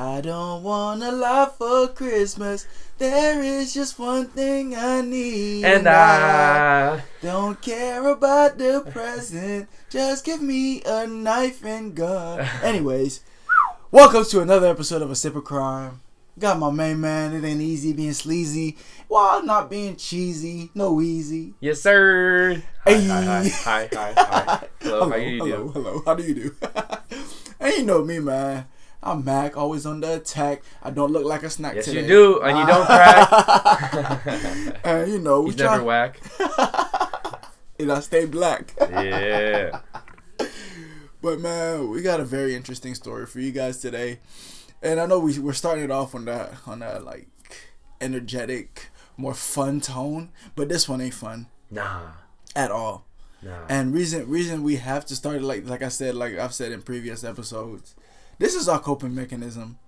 I don't want a lot for Christmas. There is just one thing I need. And I. don't care about the present. Just give me a knife and gun. Anyways, welcome to another episode of A Sip of Crime. Got my main man. It ain't easy being sleazy while not being cheesy. No easy. Yes, sir. Hi, Hey. hi, hi, hi, hi, hi. Hello, how you hello, do? hello. How do you do? and you know me, man. I'm Mac, always on the attack. I don't look like a snack Yes, today. you do, and you don't crack. and you know, we He's never whack. and I stay black. Yeah. But man, we got a very interesting story for you guys today, and I know we we're starting it off on that on that like energetic, more fun tone, but this one ain't fun Nah. at all. Nah. And reason reason we have to start it like like I said, like I've said in previous episodes, this is our coping mechanism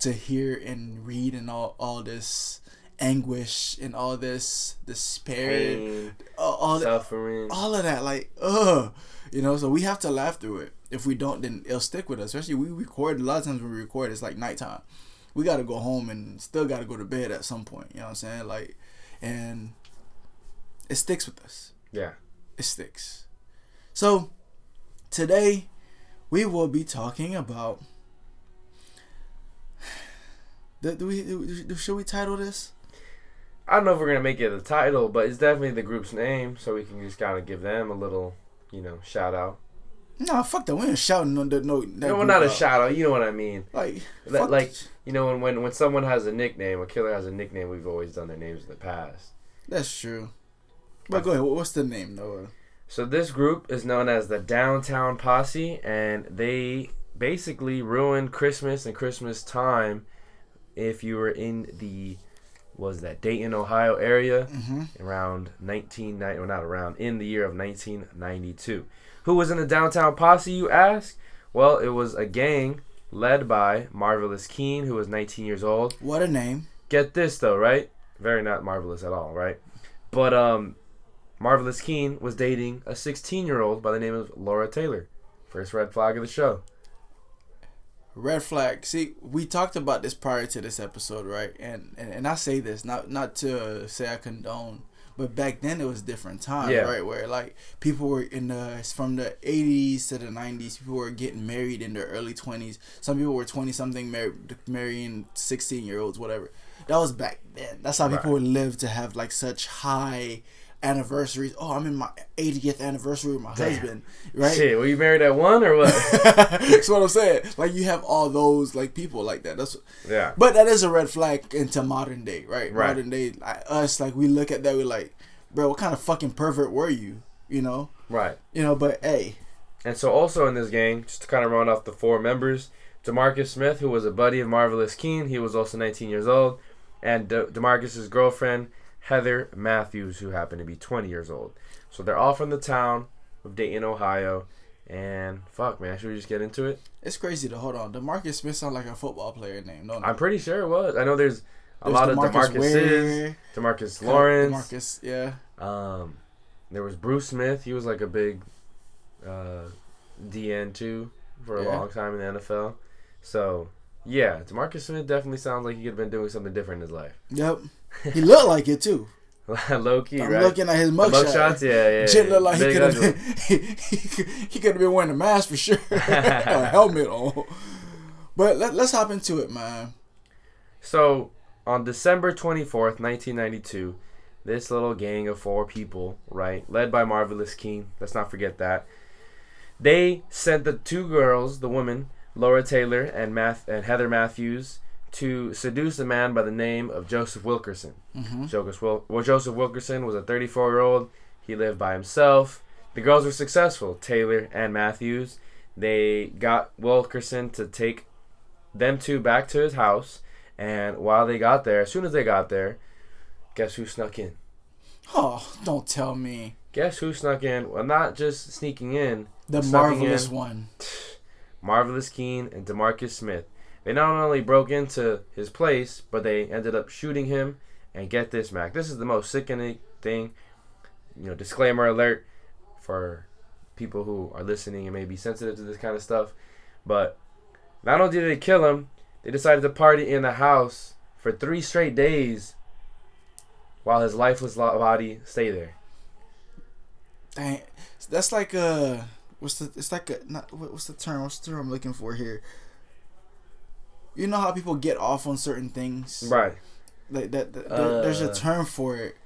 to hear and read and all all this anguish and all this despair, Pain, all, all that suffering. all of that like ugh you know so we have to laugh through it. If we don't then it'll stick with us especially we record a lot of times when we record it's like nighttime. We got to go home and still got to go to bed at some point you know what i'm saying? Like and it sticks with us. Yeah. it sticks. So today we will be talking about do, do we do, should we title this I don't know if we're gonna make it the title, but it's definitely the group's name, so we can just kind of give them a little, you know, shout out. no fuck that we ain't shouting on the no No, well, group not a shout out. You know what I mean? like like you know, when, when when someone has a nickname, a killer has a nickname. We've always done their names in the past. That's true. But go ahead. What's the name, Noah? So this group is known as the Downtown Posse, and they basically ruined Christmas and Christmas time. If you were in the was that Dayton, Ohio area Mm-hmm. around 1990, or not around in the year of 1992. Who was in the Downtown Posse? You ask. Well, it was a gang led by Marvallous Keene, who was 19 years old. What a name. Get this though, right? Very not marvelous at all, right? But um, Marvallous Keene was dating a 16 year old by the name of Laura Taylor. First red flag of the show. Red flag. See, we talked about this prior to this episode, right? And and, and I say this not not to say I condone, but back then it was different time, Yeah. right? Where like people were in the from the eighties to the nineties, people were getting married in their early twenties. Some people were twenty something married marrying sixteen year olds, whatever. That was back then. That's how people Right. would live to have like such high anniversaries. Oh, I'm in my 80th anniversary with my Damn. husband, right? Shit, were you married at one or what? That's what I'm saying. Like you have all those like people like that. That's yeah. but that is a red flag into modern day, right? Right. Modern day, like, us like we look at that, we're like, bro, what kind of fucking pervert were you? You know, Right. you know. But hey, And so also in this gang, just to kind of run off the four members, Demarcus Smith, who was a buddy of Marvallous Keene, he was also 19 years old, and De- Demarcus's girlfriend Heather Matthews, who happened to be 20 years old. So they're all from the town of Dayton, Ohio. And fuck, man, should we just get into it? it's crazy to hold on. Demarcus Smith sound like a football player name. No, no. I'm pretty sure it was. I know there's a There's lot of DeMarcus Ware, Demarcus Lawrence. Demarcus, yeah. Um, there was Bruce Smith. He was like a big uh, DN too for a Yeah. long time in the NFL. So yeah, Demarcus Smith definitely sounds like he could have been doing something different in his life. Yep. He looked like it too. Low key, I'm right? looking at his mugshot. mugshots, yeah, yeah. Yeah. looked like he Big could have been, he, he, he could have been wearing a mask for sure, a helmet on. But let, let's hop into it, man. So on December 24th, 1992, this little gang of four people, right, led by Marvallous Keene, let's not forget that, they sent the two girls, the women, Laura Taylor and Math and Heather Matthews, to seduce a man by the name of Joseph Wilkerson. Mm-hmm. Joseph, Wil- well, Joseph Wilkerson was a 34 year old. He lived by himself. The girls were successful, Taylor and Matthews. They got Wilkerson to take them two back to his house. And while they got there, as soon as they got there, guess who snuck in? Oh, don't tell me Guess who snuck in? Well, not just sneaking in, the marvelous in. one. Marvallous Keene and Demarcus Smith. They not only broke into his place, but they ended up shooting him. And get this, Mac. This is the most sickening thing. You know, disclaimer alert for people who are listening and may be sensitive to this kind of stuff. But not only did they kill him, they decided to party in the house for three straight days while his lifeless body stayed there. Dang, that's like a what's the? It's like a not what- what's the term? What's the term I'm looking for here? You know how people get off on certain things, Right. Like that. that- there- there's a Uh, term for it.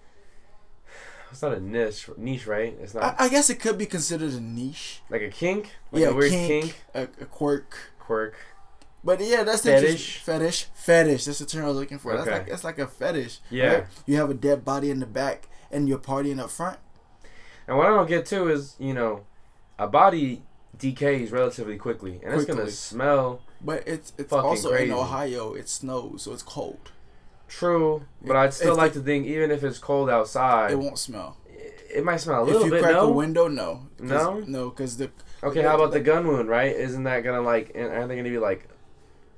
It's not a niche, niche, right? It's not I, I guess it could be considered a niche, like a kink, like yeah, a weird kink, kink, A, a quirk. quirk. But yeah, that's the Fetish? Fetish. Fetish. That's the term I was looking for. That's Okay. like that's like a fetish. Yeah. right? You have a dead body in the back, and you're partying up front. And what I don't get too is, you know, a body decays relatively quickly, and it's gonna smell But it's it's Fucking also crazy. in Ohio. It snows, so it's cold. true. But It- I'd still like it- to think, even if it's cold outside, It it, won't smell. It might smell a little bit. If you bit. crack No. a window, no. No? no, because the okay, how about the gun wound? Right? Isn't that gonna like? Aren't they gonna be like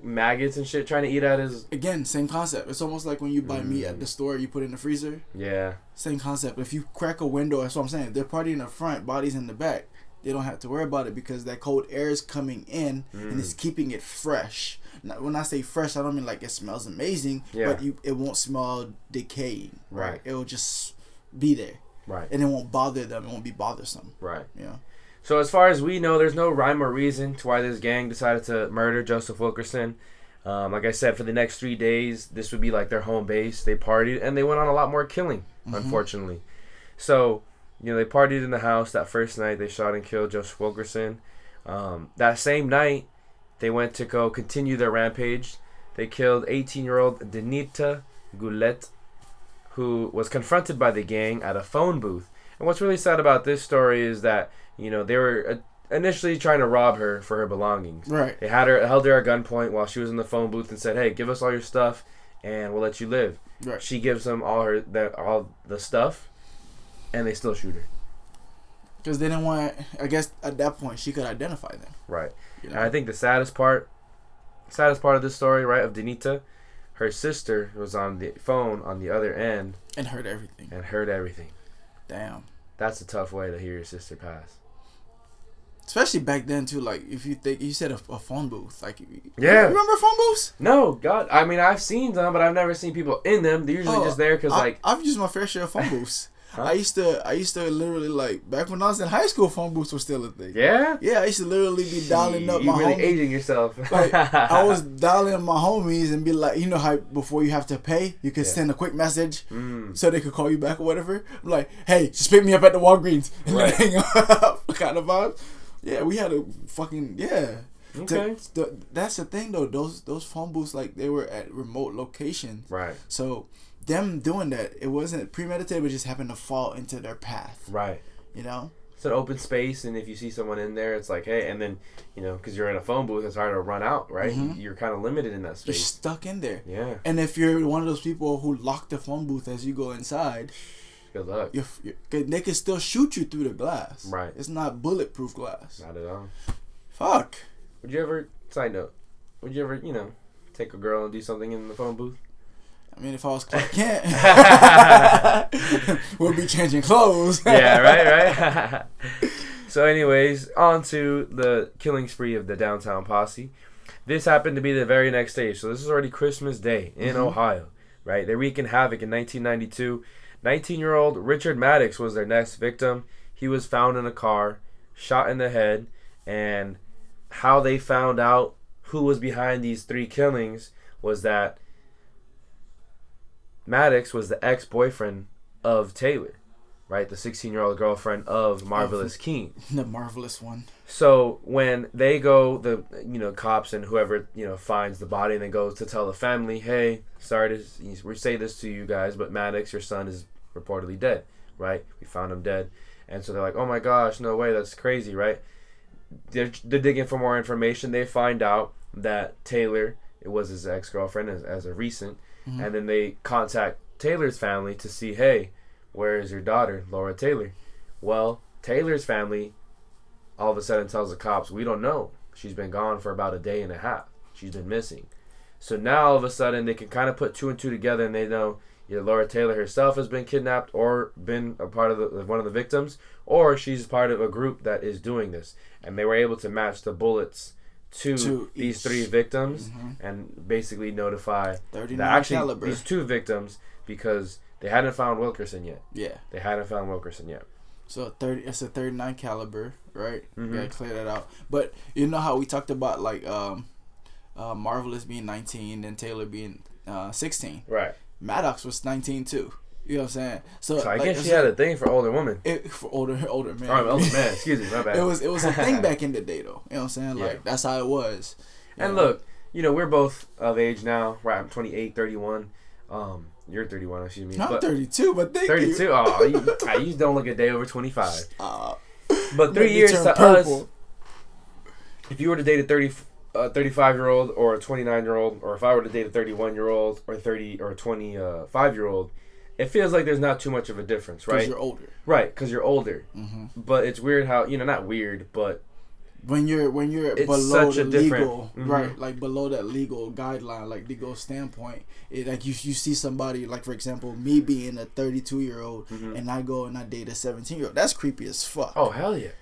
maggots and shit trying to eat at his? again same concept. It's almost like when you buy meat Mm. at the store, you put it in the freezer. Yeah. Same concept. If you crack a window, that's what I'm saying. They're partying in the front, bodies in the back. They don't have to worry about it because that cold air is coming in and Mm. it's keeping it fresh. Now, when I say fresh, I don't mean like it smells amazing, Yeah. but you it won't smell decaying. Right. It will just be there, Right. and it won't bother them. It won't be bothersome. Right. Yeah. So as far as we know, there's no rhyme or reason to why this gang decided to murder Joseph Wilkerson. Um, like I said, for the next three days, this would be like their home base. They partied and they went on a lot more killing, Mhm. unfortunately. So, you know, they partied in the house that first night. They shot and killed Joseph Wilkerson. Um, that same night, they went to go continue their rampage. They killed 18-year-old Danita Gullette, who was confronted by the gang at a phone booth. And what's really sad about this story is that you know they were uh, initially trying to rob her for her belongings. Right. They had her held her at gunpoint while she was in the phone booth and said, "Hey, give us all your stuff, and we'll let you live." Right. She gives them all her the, all the stuff, and they still shoot her. Because they didn't want. I guess at that point she could identify them. Right. You And I think the saddest part, saddest part of this story, right, of Danita, her sister was on the phone on the other end And heard everything. and heard everything. Damn. That's a tough way to hear your sister pass. Especially back then too. Like if you think you said a, a phone booth. Like Yeah. You remember phone booths? No, God, I mean I've seen them, but I've never seen people in them. They're usually Oh, just there because like I've used my fair share of phone booths. Huh? I used to I used to literally like back when I was in high school, phone booths were still a thing. yeah. Yeah, I used to literally be dialing up you my really homies. aging yourself. Like I was dialing my homies and be like, you know how before you have to pay, you can Yeah. send a quick message Mm, so they could call you back or whatever. I'm like, hey, just pick me up at the Walgreens and Right. hang up, kind of vibe. Yeah, we had a fucking yeah. okay. The- the- that's the thing though. Those those phone booths like they were at remote locations. Right. So them doing that, it wasn't premeditated, but just happened to fall into their path. Right. You know. It's an open space, and if you see someone in there, it's like, hey, and then you know, because you're in a phone booth, it's hard to run out, right? Mhm. You're kind of limited in that You're space. stuck in there. Yeah. And if you're one of those people who lock the phone booth as you go inside, Good luck. you're, you're, they can still shoot you through the glass. Right. It's not bulletproof glass. Not at all. Fuck. Would you ever? Side note. Would you ever, you know, take a girl and do something in the phone booth? I mean, if I was Clark Kent, we'll be changing clothes. yeah, right, right. so, anyways, on to the killing spree of the downtown posse. This happened to be the very next day, so this is already Christmas Day in Mhm. Ohio, right? They're wreaking havoc in 1992. 19-year-old Richard Maddox was their next victim. He was found in a car, shot in the head, and how they found out who was behind these three killings was that Maddox was the ex-boyfriend of Taylor, right? The 16-year-old girlfriend of Marvallous King. the marvelous one. So when they go, the you know cops and whoever you know finds the body and then goes to tell the family, hey, sorry to we say this to you guys, but Maddox, your son, is reportedly dead, right? We found him dead, and so they're like, oh my gosh, no way, that's crazy, right? They're, they're digging for more information. They find out that Taylor, it was his ex girlfriend as, as of recent, Mhm. and then they contact Taylor's family to see, hey, where is your daughter, Laura Taylor? Well, Taylor's family all of a sudden tells the cops, we don't know. She's been gone for about a day and a half. She's been missing. So now all of a sudden they can kind of put two and two together and they know either Laura Taylor herself has been kidnapped or been a part of the, one of the victims, or she's part of a group that is doing this. And they were able to match the bullets to To these each. three victims Mhm. and basically notify 39 that actually caliber. these two victims because they hadn't found Wilkerson yet. yeah. They hadn't found Wilkerson yet. So a thirty, it's a thirty-nine caliber, right? Mhm. Gotta clear that out. But you know how we talked about like um, uh, Marvallous being nineteen and Taylor being uh, sixteen. Right. Maddox was nineteen too. You know what I'm saying? So, So I like, guess she had a thing for older women. it, for older older men. Older man. Excuse me. My bad. it was it was a thing back in the day though. You know what I'm saying? Like Yeah. that's how it was. And know? look, you know, we're both of age now. Right, I'm 28, 31. Um, you're 31, excuse me. I'm but 32, but thank 32. you. Oh, you, ah, you don't look a day over 25. Uh, But three years to purple. us, if you were to date a 30, uh, 35 year old or a 29 year old, or if I were to date a 31 year old or 30 or 25 year old, it feels like there's not too much of a difference, because right? you're older. Right, because you're older. hmm But it's weird how, you know, not weird, but When you're when you're It's below such the legal Mhm. right, like below that legal guideline, like legal standpoint, it like you you see somebody like for example me being a 32 year old Mhm. and I go and I date a 17 year old. That's creepy as fuck. oh, hell yeah.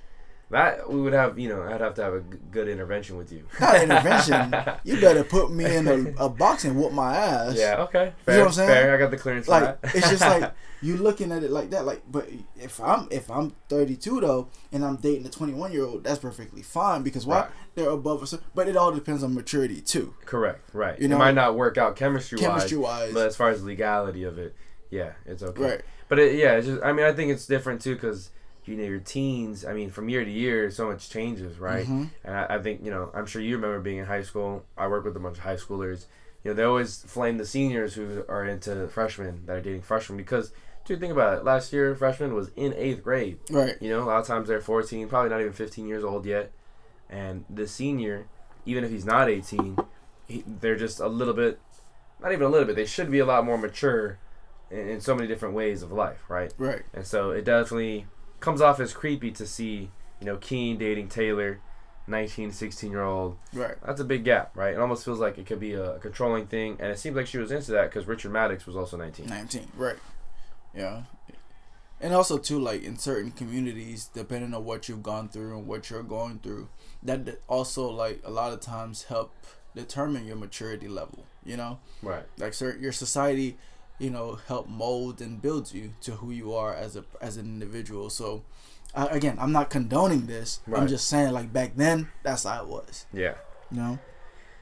That we would have, you know, I'd have to have a g- good intervention with you. Not intervention. you better put me in a, a box and whoop my ass. Yeah, okay. You know what I'm saying? fair. I got the clearance like for that. it's just like you looking at it like that like but if i'm if i'm 32 though and i'm dating a 21 year old that's perfectly fine because why Right. they're above us but it all depends on maturity too Correct, right. You it know- might not work out chemistry, chemistry wise, wise but as far as legality of it, yeah, it's okay. right But it, yeah, it's just I mean I think it's different too because you know your teens. I mean from year to year, so much changes, right? Mhm. And I, I think you know I'm sure you remember being in high school. I work with a bunch of high schoolers. You know they always flame the seniors who are into freshmen that are dating freshmen because. Dude, think about it. Last year, freshman was in eighth grade. right You know, a lot of times they're 14, probably not even 15 years old yet. And the senior, even if he's not 18, he, they're just a little bit, not even a little bit, they should be a lot more mature in, in so many different ways of life, right? right And so it definitely comes off as creepy to see, you know, Keene dating Taylor, 19, 16 year old. right That's a big gap, right? It almost feels like it could be a controlling thing. And it seems like she was into that because Richard Maddox was also 19. 19 right yeah and also too like in certain communities depending on what you've gone through and what you're going through that also like a lot of times help determine your maturity level you know Right. like sir, your society you know help mold and build you to who you are as a as an individual so uh, again i'm not condoning this i'm just saying like back then that's how it was Yeah. you know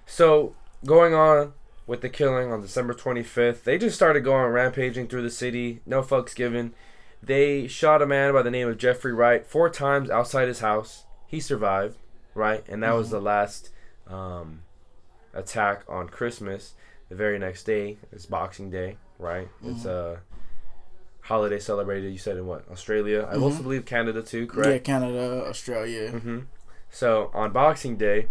So going on with the killing on December 25th, they just started going rampaging through the city. No fucks given. They shot a man by the name of Jeffrey Wright four times outside his house. He survived, right? And that was Mhm. the last um, attack on Christmas. The very next day is Boxing Day, right? It's Mhm. a holiday celebrated. You said in what Australia? I also believe Canada too. Correct? Yeah canada australia hmm So on Boxing Day,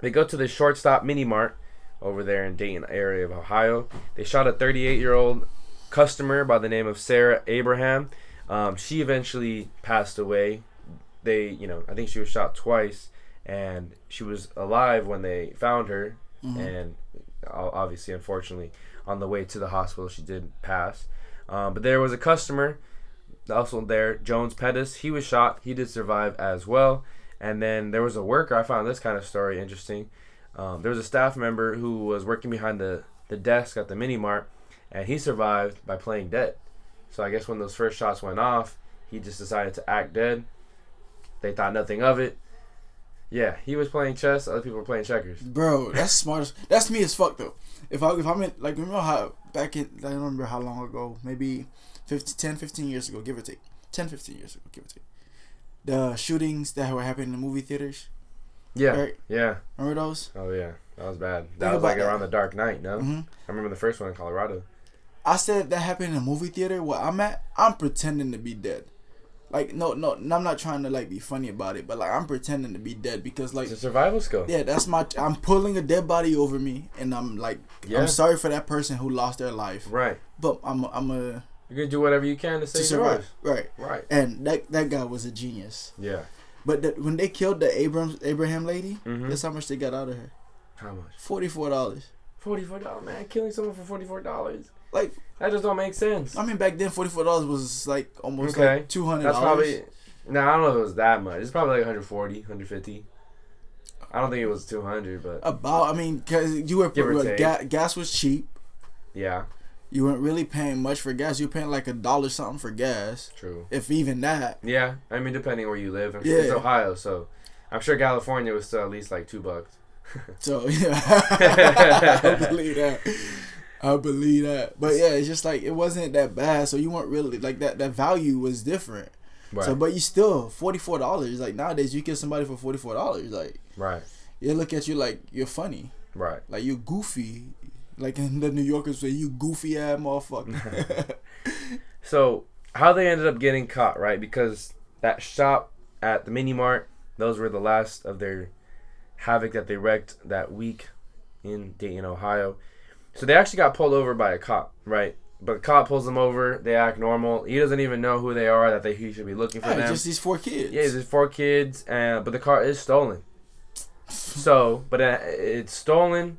they go to the shortstop mini mart over there in Dayton area of Ohio. They shot a 38 year old customer by the name of Sarah Abraham. Um, she eventually passed away. They, you know, I think she was shot twice, and she was alive when they found her. Mhm. And obviously, unfortunately, on the way to the hospital, she did pass. Um, but there was a customer also there, Jones Pettis. He was shot. He did survive as well. And then there was a worker. I found this kind of story interesting. Um, there was a staff member who was working behind the, the desk at the mini mart, and he survived by playing dead. So I guess when those first shots went off, he just decided to act dead. They thought nothing of it. Yeah, he was playing chess. Other people were playing checkers. Bro, that's smart. as- That's me as fuck though. If I if I'm in like remember how back in I don't remember how long ago, maybe 50, 10, 15 years ago, give or take. 10, 15 years ago, give or take. The shootings that were happening in the movie theaters. Yeah, Right. yeah. Remember those? Oh yeah, that was bad. That Think was like that. around the Dark Knight. No, hmm I remember the first one in Colorado. I said that happened in a movie theater where I'm at. I'm pretending to be dead. Like no, no, I'm not trying to like be funny about it, but like I'm pretending to be dead because like It's a survival skill. yeah, that's my. I'm pulling a dead body over me, and I'm like, Yeah. I'm sorry for that person who lost their life, Right. but I'm, I'm a You're gonna do whatever you can to to survive, right? Right. And that that guy was a genius. Yeah. But the, when they killed the Abrams Abraham lady, Mhm. guess how much they got out of her? How much? Forty four dollars. Forty four dollars, man. Killing someone for forty four dollars. Like That just don't make sense. I mean, back then forty four dollars was like almost Okay. like two hundred That's probably. No, I don't know if it was that much. It's probably like 140, 150. I don't think it was two hundred, but About, I mean, because you were Give or take. ga- gas was cheap. yeah, You weren't really paying much for gas. You're paying like a dollar something for gas, true. if even that. Yeah, I mean depending where you live. I'm sure it's Ohio, so I'm sure California was still at least like two bucks. So yeah, I believe that. I believe that. But yeah, it's just like it wasn't that bad. So you weren't really like that. That value was different. Right. So, but you still forty four dollars. Like nowadays, you get somebody for forty four dollars. Like right. they look at you like you're funny, Right. like you're goofy. Like in the New Yorkers say, you goofy ass motherfucker. So how they ended up getting caught, right? Because that shop at the mini mart, those were the last of their havoc that they wrecked that week in Dayton, Ohio. So they actually got pulled over by a cop, right? But the cop pulls them over. They act normal. He doesn't even know who they are. That they he should be looking for Hey, them. just these four kids. Yeah, there's four kids, and but the car is stolen. So, but uh, it's stolen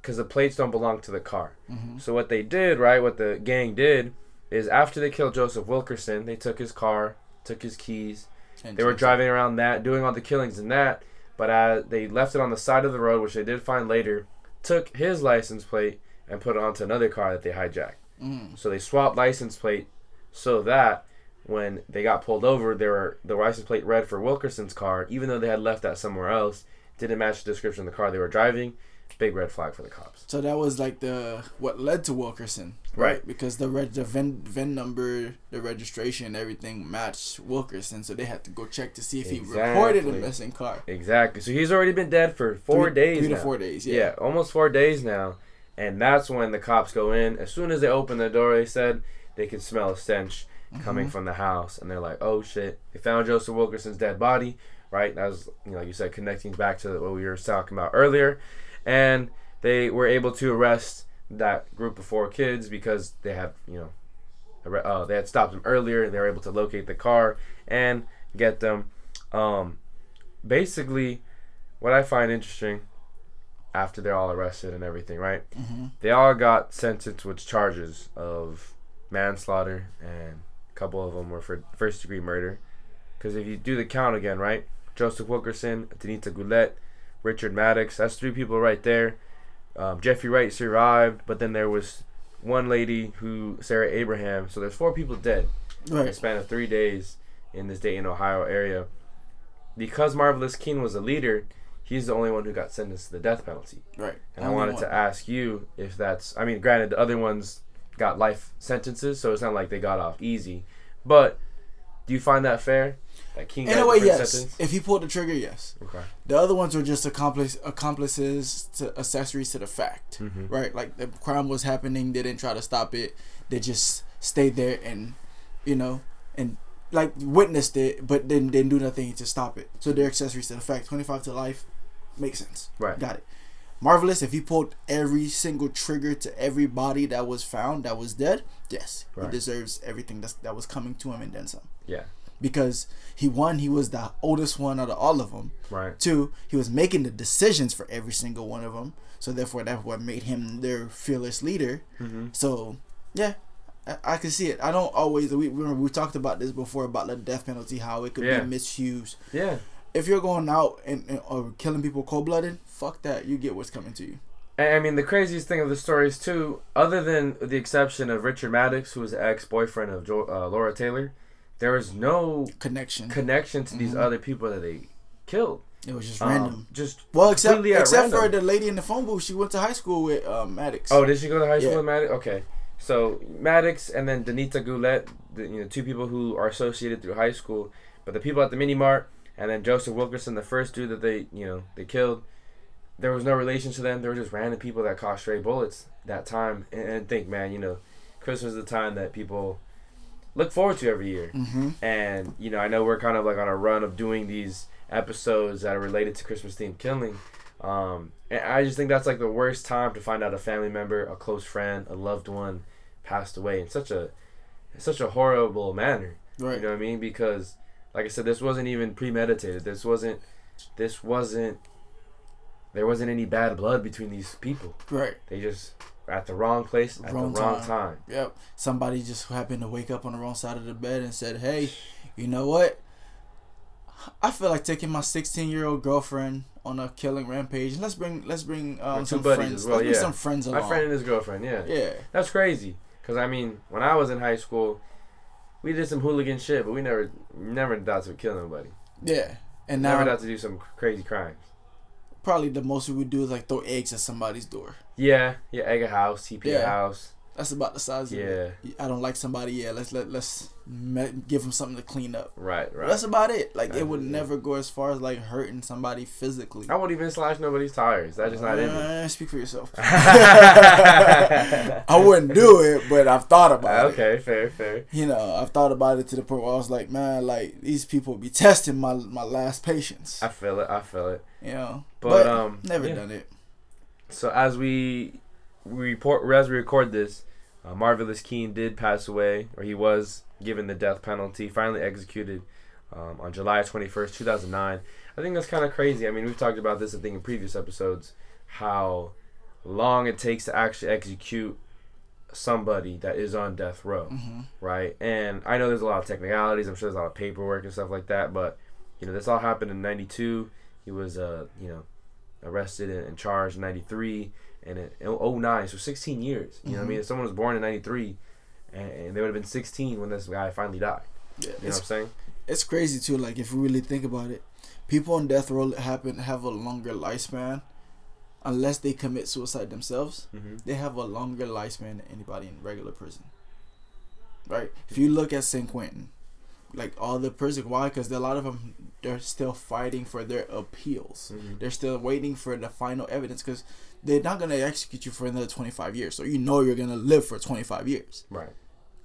because the plates don't belong to the car. Mhm. So what they did, right? What the gang did is after they killed Joseph Wilkerson, they took his car, took his keys. They were driving around that, doing all the killings and that. But uh, they left it on the side of the road, which they did find later. Took his license plate and put it onto another car that they hijacked. Mm. So they swapped license plate so that when they got pulled over, they were the license plate read for Wilkerson's car, even though they had left that somewhere else. Didn't match the description of the car they were driving. Big red flag for the cops. So that was like the what led to Wilkerson, Right. Because the reg, the VIN, VIN number, the registration, everything matched Wilkerson, so they had to go check to see if he reported a missing car. Exactly. So he's already been dead for four Three- days three now. to four days. yeah. Yeah. almost four days now. And that's when the cops go in. As soon as they open the door, they said they could smell a stench coming Mhm. from the house, and they're like, "Oh shit!" They found Joseph Wilkerson's dead body. Right, that was you know, like you said, connecting back to what we were talking about earlier, and they were able to arrest that group of four kids because they had you know, uh, they had stopped them earlier. They were able to locate the car and get them. Um, basically, what I find interesting after they're all arrested and everything, right? Mhm. They all got sentenced with charges of manslaughter, and a couple of them were for first degree murder. Because if you do the count again, right? Joseph Wilkerson, Danita Gullette, Richard Maddox, that's three people right there. Um, Jeffrey Wright survived, but then there was one lady who, Sarah Abraham. So there's four people dead in a span of three days in this Dayton, Ohio area. Because Marvallous King was a leader, he's the only one who got sentenced to the death penalty. Right. And I wanted one. to ask you if that's. I mean, granted, the other ones got life sentences, so it's not like they got off easy. But do you find that fair? That King In a way, yes. sentence? If he pulled the trigger, yes. Okay. The other ones were just accomplice accomplices to accessories to the fact. Mm-hmm. Right. Like the crime was happening, they didn't try to stop it. They just stayed there and, you know, and like witnessed it, but then didn't do nothing to stop it. So they're accessories to the fact. Twenty five to life, makes sense. Right. Got it. Marvallous. If he pulled every single trigger to every body that was found that was dead, yes, Right. he deserves everything that's, that was coming to him and then some. Yeah. Because he one, he was the oldest one out of all of them. Right. Two, he was making the decisions for every single one of them. So therefore, that's what made him their fearless leader. Mm-hmm. So yeah, I, I can see it. I don't always. We we, we talked about this before about the death penalty, how it could Yeah. be misused. Yeah. If you're going out and, and or killing people cold blooded, fuck that. You get what's coming to you. And I mean, the craziest thing of the story is too, other than the exception of Richard Maddox, who was the ex-boyfriend of jo- uh, Laura Taylor, there was no Connection. connection to these Mhm. other people that they killed. It was just Um, random. just Well, except except for the lady in the phone booth, she went to high school with um, Maddox. Oh, did she go to high school Yeah. with Maddox? Okay. So Maddox and then Danita Gullette, the, you know, two people who are associated through high school, but the people at the mini mart, and then Joseph Wilkerson, the first dude that they, you know, they killed. There was no relation to them. They were just random people that caught stray bullets that time. And, and think, man, you know, Christmas is the time that people look forward to every year. Mm-hmm. And you know, I know we're kind of like on a run of doing these episodes that are related to Christmas themed killing. Um, and I just think that's like the worst time to find out a family member, a close friend, a loved one passed away in such a in such a horrible manner. Right. You know what I mean? Because like I said, this wasn't even premeditated. This wasn't this wasn't there wasn't any bad blood between these people. Right. They just were at the wrong place at Wrong the wrong time. time. Yep. Somebody just happened to wake up on the wrong side of the bed and said, "Hey, you know what? I feel like taking my 16 year old girlfriend on a killing rampage. Let's bring let's bring um, some friends. well, let's bring some friends along. My friend and his girlfriend. Yeah. yeah, That's crazy. Cause I mean, when I was in high school, we did some hooligan shit, but we never never thought to kill nobody. yeah. And now never thought to do some crazy crimes. probably the most we would do is like throw eggs at somebody's door. Yeah, yeah, egg a house, TP a house. That's about the size of it. Yeah, I don't like somebody. Yeah, let's let let's me- give them something to clean up. right, right. That's about it. Like That it would is it. never go as far as like hurting somebody physically. I won't even slash nobody's tires. That's just not in me. Uh, Speak for yourself. I wouldn't do it, but I've thought about it. okay, fair, fair. You know, I've thought about it to the point where I was like, man, like these people be testing my my last patience. I feel it. I feel it. You know, But, um, never yeah. done it. So as we we report as we record this, uh, Marvallous Keene did pass away, or he was given the death penalty, finally executed um, on July twenty first, two thousand nine. I think that's kind of crazy. I mean, we've talked about this I think in previous episodes, how long it takes to actually execute somebody that is on death row, hmm right? And I know there's a lot of technicalities. I'm sure there's a lot of paperwork and stuff like that, but you know, this all happened in '92. He was, uh, you know, arrested and, and charged in 93 and in 09 so 16 years you know what i Mhm. mean if someone was born in 93 and, and they would have been 16 when this guy finally died Yeah, you know what i'm saying it's crazy too. Like if you really think about it, people on death row happen have a longer lifespan, unless they commit suicide themselves. mm-hmm. They have a longer lifespan than anybody in regular prison. Right? If you look at San Quentin, like all the prison, why? Because a lot of them they're still fighting for their appeals. Mm-hmm. They're still waiting for the final evidence because they're not gonna execute you for another twenty five years. So you know you're gonna live for twenty five years, right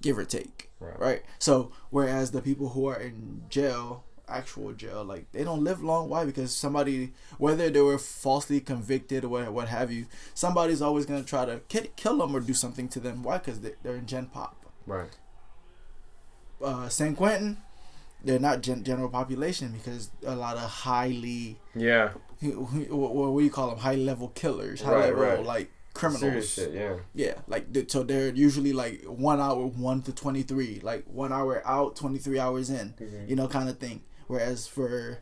give or take right right? So whereas the people who are in jail, actual jail, like they don't live long. Why? Because somebody, whether they were falsely convicted or what, what have you, somebody's always gonna try to ki- kill them or do something to them. Why? Because they, they're in Gen Pop. right Uh, San Quentin, they're not gen- general population because a lot of highly, yeah what, what do you call them? High level killers, high Right, level right. like criminals. shit yeah Yeah, like so they're usually like one hour one to twenty three, like one hour out, twenty three hours in, Mhm. you know, kind of thing. Whereas for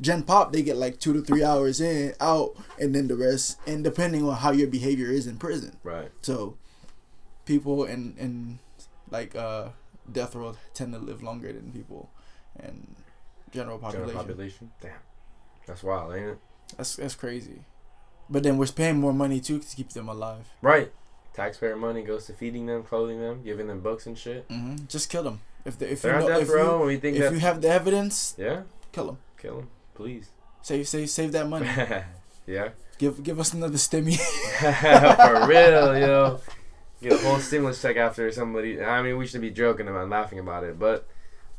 Gen Pop, they get like two to three hours in, out, and then the rest, and depending on how your behavior is in prison. right So people in in like uh death row tend to live longer than people and general population. general population damn that's wild ain't it That's that's crazy. But then we're paying more money too to keep them alive. right taxpayer money goes to feeding them clothing them giving them books and shit Mm-hmm. Just kill them if they, if they're you know, if you, row and we think if you have the evidence, yeah kill them. kill them please Save, save, save that money. yeah give, give us another stimmy. For real, yo. Get a whole stimulus check after somebody. I mean, we should be joking about laughing about it, but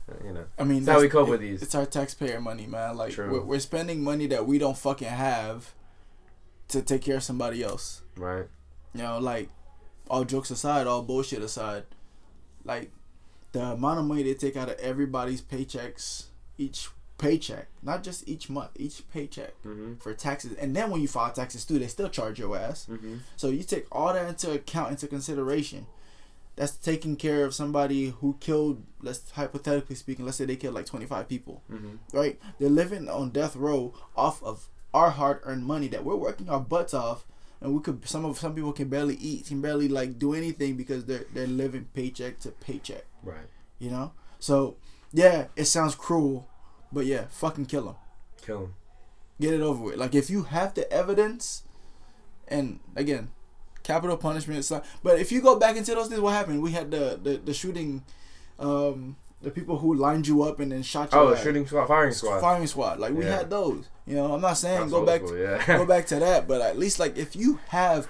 uh, you know, I mean, That's how we cope it- with these. It's our taxpayer money, man. Like True. we're, we're spending money that we don't fucking have to take care of somebody else. right? You know, like all jokes aside, all bullshit aside, like the amount of money they take out of everybody's paychecks each paycheck, not just each month, each paycheck Mm-hmm. for taxes, and then when you file taxes too, they still charge your ass. Mm-hmm. So you take all that into account, into consideration. That's taking care of somebody who killed, let's hypothetically speaking, let's say they killed like 25 people, Mm-hmm. right? They're living on death row off of our hard-earned money that we're working our butts off, and we could some of some people can barely eat, can barely like do anything because they're they're living paycheck to paycheck, Right. you know. So yeah, it sounds cruel, but yeah, fucking kill him. Kill him. get it over with. Like if you have the evidence, and again, capital punishment. But if you go back into those days, what happened? We had the the, the shooting, um, the people who lined you up and then shot you. Oh, the shooting squad, firing squad. firing squad. Like we Yeah. had those. You know, I'm not saying That's go back school, yeah. go back to that, but at least like if you have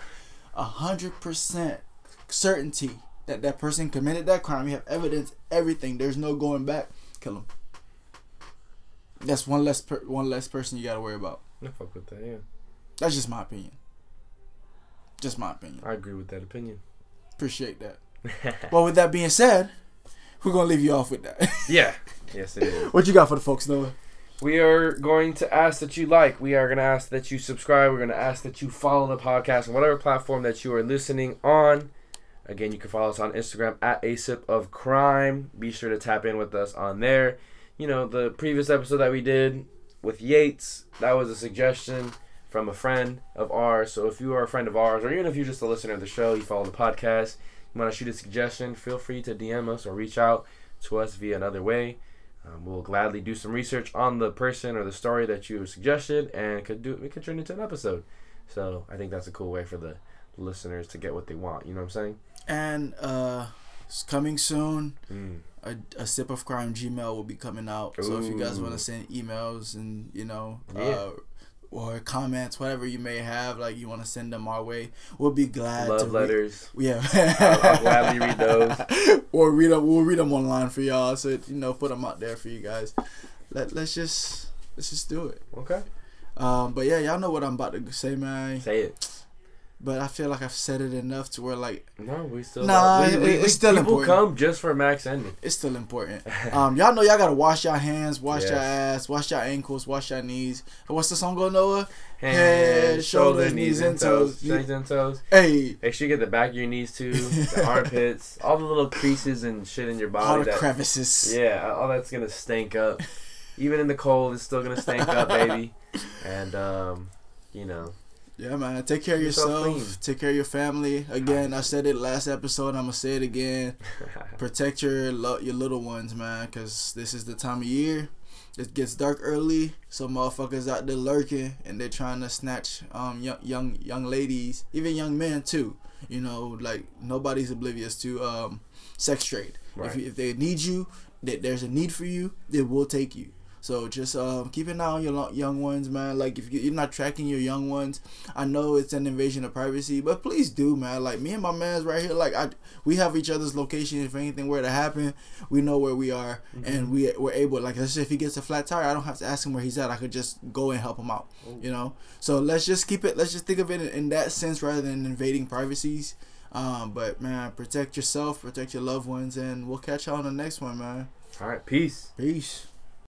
a hundred percent certainty that that person committed that crime, you have evidence, everything. There's no going back. Kill him. That's one less per- one less person you gotta worry about. I fuck with that. Yeah, That's just my opinion. Just my opinion. I agree with that opinion. Appreciate that. well, with that being said, we're gonna leave you off with that. yeah. Yes, it is. what you got for the folks, Noah? We are going to ask that you like. We are going to ask that you subscribe. We're going to ask that you follow the podcast on whatever platform that you are listening on. Again, you can follow us on Instagram at a sip of crime. Be sure to tap in with us on there. You know, the previous episode that we did with Yates, that was a suggestion from a friend of ours. So if you are a friend of ours, or even if you're just a listener of the show, you follow the podcast, you want to shoot a suggestion, feel free to DM us or reach out to us via another way. Um, we'll gladly do some research on the person or the story that you suggested, and could do we could turn it into an episode. So I think that's a cool way for the listeners to get what they want. You know what I'm saying? And uh, it's coming soon. Mm. A, a sip of crime Gmail will be coming out. So if you guys want to send emails and you know, Yeah. uh, or comments, whatever you may have, like you want to send them our way, we'll be glad to Love re- letters. yeah, I'll- I'll gladly read those. or read them. We'll read them online for y'all. So you know, put them out there for you guys. Let Let's just let's just do it. Okay. Um, but yeah, y'all know what I'm about to say, man. Say it. But I feel like I've said it enough to where like No, we still. Nah, we, we, it- it's still people important. come just for Max ending. it's still important. Um, y'all know y'all gotta wash your hands, wash your Yes. ass, wash your ankles, wash your knees. What's the song go, Noah? Head, Head, shoulders, knees, and toes. Knees and toes. Hey, Make sure you get the back of your knees too, the armpits, all the little creases and shit in your all body. the That, crevices. yeah, all that's gonna stink up. Even in the cold, it's still gonna stink up, baby. And um, you know, Yeah, man. Take care of yourself yourself. Take care of your family. Again, I said it last episode. I'm gonna say it again. Protect your lo- your little ones, man, because this is the time of year. It gets dark early, so motherfuckers out there lurking, and they're trying to snatch um young young young ladies, even young men too. You know, like nobody's oblivious to um sex trade. Right. If if they need you, that there's a need for you, they will take you. So just um, keep an eye on your young ones, man. Like if you- you're not tracking your young ones, I know it's an invasion of privacy, but please do, man. Like me and my man's right here, like I, we have each other's location. If anything were to happen, we know where we are, and we we're able. Like let's say if he gets a flat tire, I don't have to ask him where he's at. I could just go and help him out. You know. So let's just keep it. Let's just think of it in, in that sense rather than invading privacies. Um, but man, protect yourself, protect your loved ones, and we'll catch y'all on the next one, man. all right, peace. Peace.